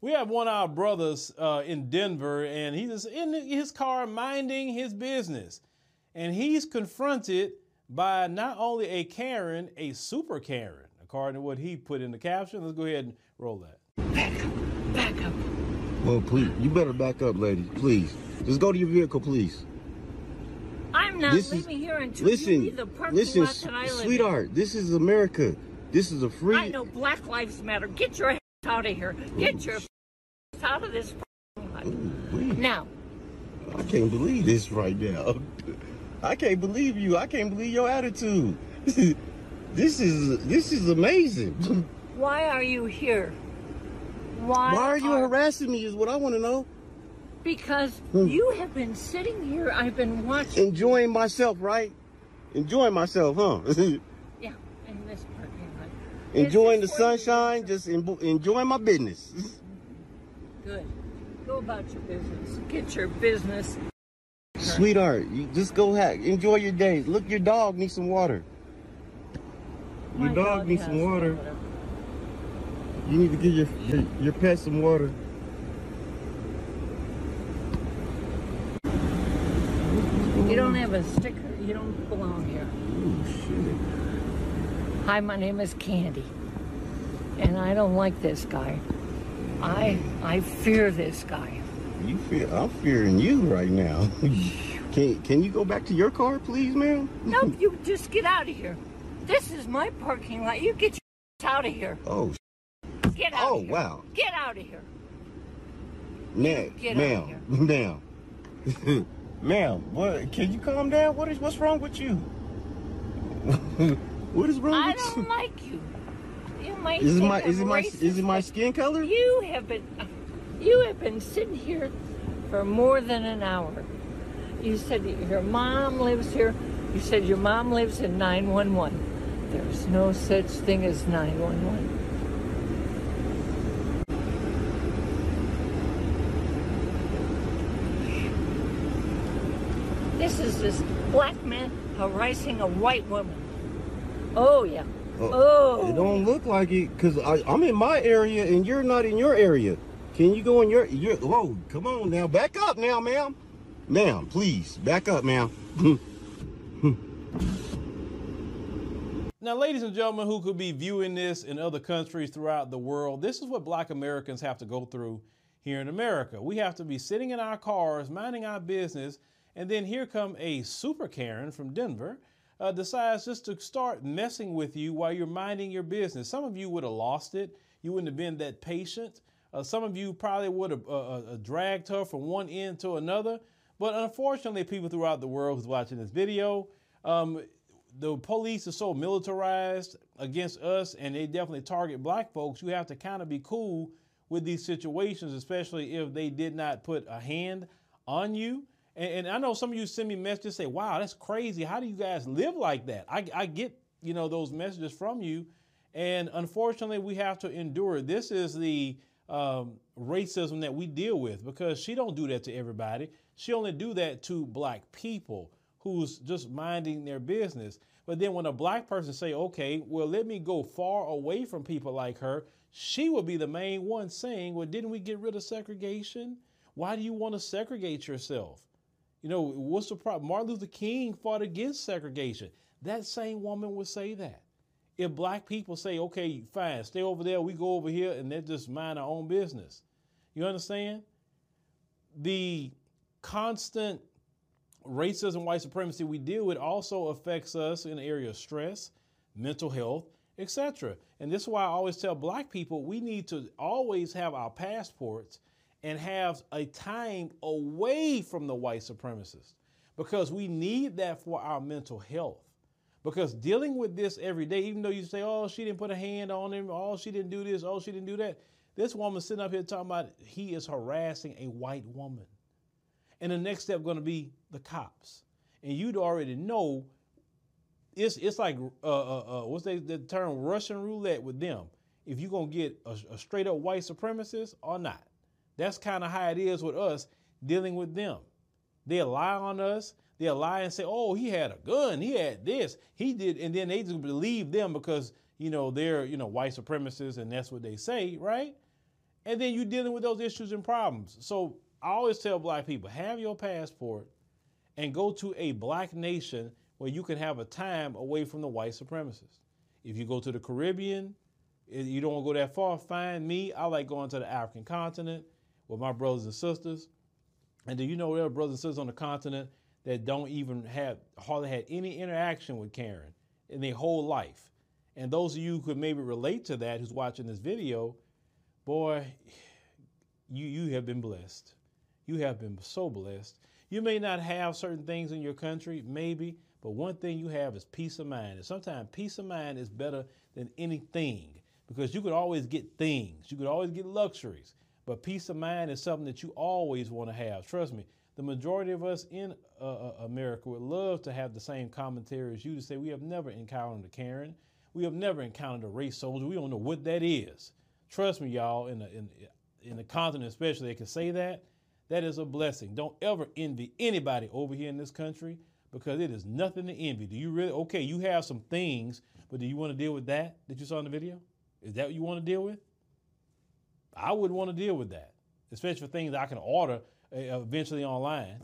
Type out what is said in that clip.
We have one of our brothers uh, in Denver, and he's in his car minding his business. And he's confronted by not only a Karen, a super Karen, according to what he put in the caption. Let's go ahead and roll that. Back up. Back up. Well, please, you better back up, lady. Please. Just go to your vehicle, please. I'm not This is- leaving here until Listen, you leave the parking listen, lot that I live in. sweetheart, this is America. This is a free. I know Black Lives Matter. Get your ass out of here. Get your out of this lot. Now, I can't believe this right now. I can't believe you. I can't believe your attitude. this is this is amazing. why are you here? Why, Why are you harassing me? Is what I want to know. Because Hmm. you have been sitting here. I've been watching. Enjoying myself, right? Enjoying myself, huh? Yeah, in this parking lot. Enjoying the Is this where you sunshine, just en- enjoying my business. Good. Go about your business. Get your business. Sweetheart, you just go hack. Enjoy your day. Look, your dog needs some water. Your My dog needs some water. water. You need to give your, your your pet some water. You don't have a sticker. You don't belong here. Hi, my name is Candy, and I don't like this guy. I I fear this guy. You fear? I'm fearing you right now. can can you go back to your car, please, ma'am? Nope, you just get out of here. This is my parking lot. You get your out of here. Oh, Get out. Oh, of here. wow. Get out of here. ma'am, Get out of ma'am, ma'am, ma'am. What? Can you calm down? What is? What's wrong with you? What is wrong I with don't like you. You might Is it my is it my is it my skin color? You have been you have been sitting here for more than an hour. You said your mom lives here. You said your mom lives in 911. There's no such thing as 911. This is this black man harassing a white woman. Oh yeah. Oh, oh. It don't look like it because I'm in my area and you're not in your area. Can you go in your your? Whoa, come on now, back up now, ma'am. Ma'am, please back up, ma'am. Now, ladies and gentlemen who could be viewing this in other countries throughout the world, this is what black Americans have to go through here in America. We have to be sitting in our cars, minding our business, and then here come a super Karen from Denver, uh, decides just to start messing with you while you're minding your business. Some of you would have lost it. You wouldn't have been that patient. Uh, some of you probably would have uh, uh, dragged her from one end to another. But unfortunately, people throughout the world who's watching this video, um, the police are so militarized against us and they definitely target black folks. You have to kind of be cool with these situations, especially if they did not put a hand on you. And, and I know some of you send me messages and say, wow, that's crazy. How do you guys live like that? I, I get, you know, those messages from you. And unfortunately, we have to endure. This is the um, racism that we deal with because she don't do that to everybody. She only do that to black people who's just minding their business. But then when a black person say, okay, well, let me go far away from people like her, she will be the main one saying, well, didn't we get rid of segregation? Why do you want to segregate yourself? You know, what's the problem? Martin Luther King fought against segregation. That same woman would say that. If black people say, okay, fine, stay over there, we go over here, and they just mind our own business. You understand? The constant racism, white supremacy we deal with also affects us in the area of stress, mental health, etc. And this is why I always tell black people we need to always have our passports and have a time away from the white supremacists because we need that for our mental health. Because dealing with this every day, even though you say, oh, she didn't put a hand on him, oh, she didn't do this, oh, she didn't do that, this woman sitting up here talking about he is harassing a white woman. And the next step going to be the cops. And you'd already know it's it's like uh, uh, uh, what's they, the term Russian roulette with them. If you're gonna get a, a straight up white supremacist or not, that's kind of how it is with us dealing with them. They lie on us. They lie and say, "Oh, he had a gun. He had this. He did," and then they just believe them because you know they're you know white supremacists and that's what they say, right? And then you're dealing with those issues and problems. So I always tell black people have your passport and go to a black nation where you can have a time away from the white supremacists. If you go to the Caribbean, eh, you don't want to go that far, find Me, I like going to the African continent with my brothers and sisters. And do you know there are brothers and sisters on the continent that don't even have hardly had any interaction with Karen in their whole life. And those of you who could maybe relate to that who's watching this video, boy, you you have been blessed. You have been so blessed. You may not have certain things in your country, maybe, but one thing you have is peace of mind. And sometimes peace of mind is better than anything because you could always get things, you could always get luxuries, but peace of mind is something that you always want to have. Trust me, the majority of us in uh, uh, America would love to have the same commentary as you to say we have never encountered a Karen, we have never encountered a race soldier. We don't know what that is. Trust me, y'all, in the in, in the continent especially, they can say that. That is a blessing. Don't ever envy anybody over here in this country because it is nothing to envy. Do you really? Okay, you have some things, but do you want to deal with that that you saw in the video? Is that what you want to deal with? I wouldn't want to deal with that, especially for things I can order uh, eventually online.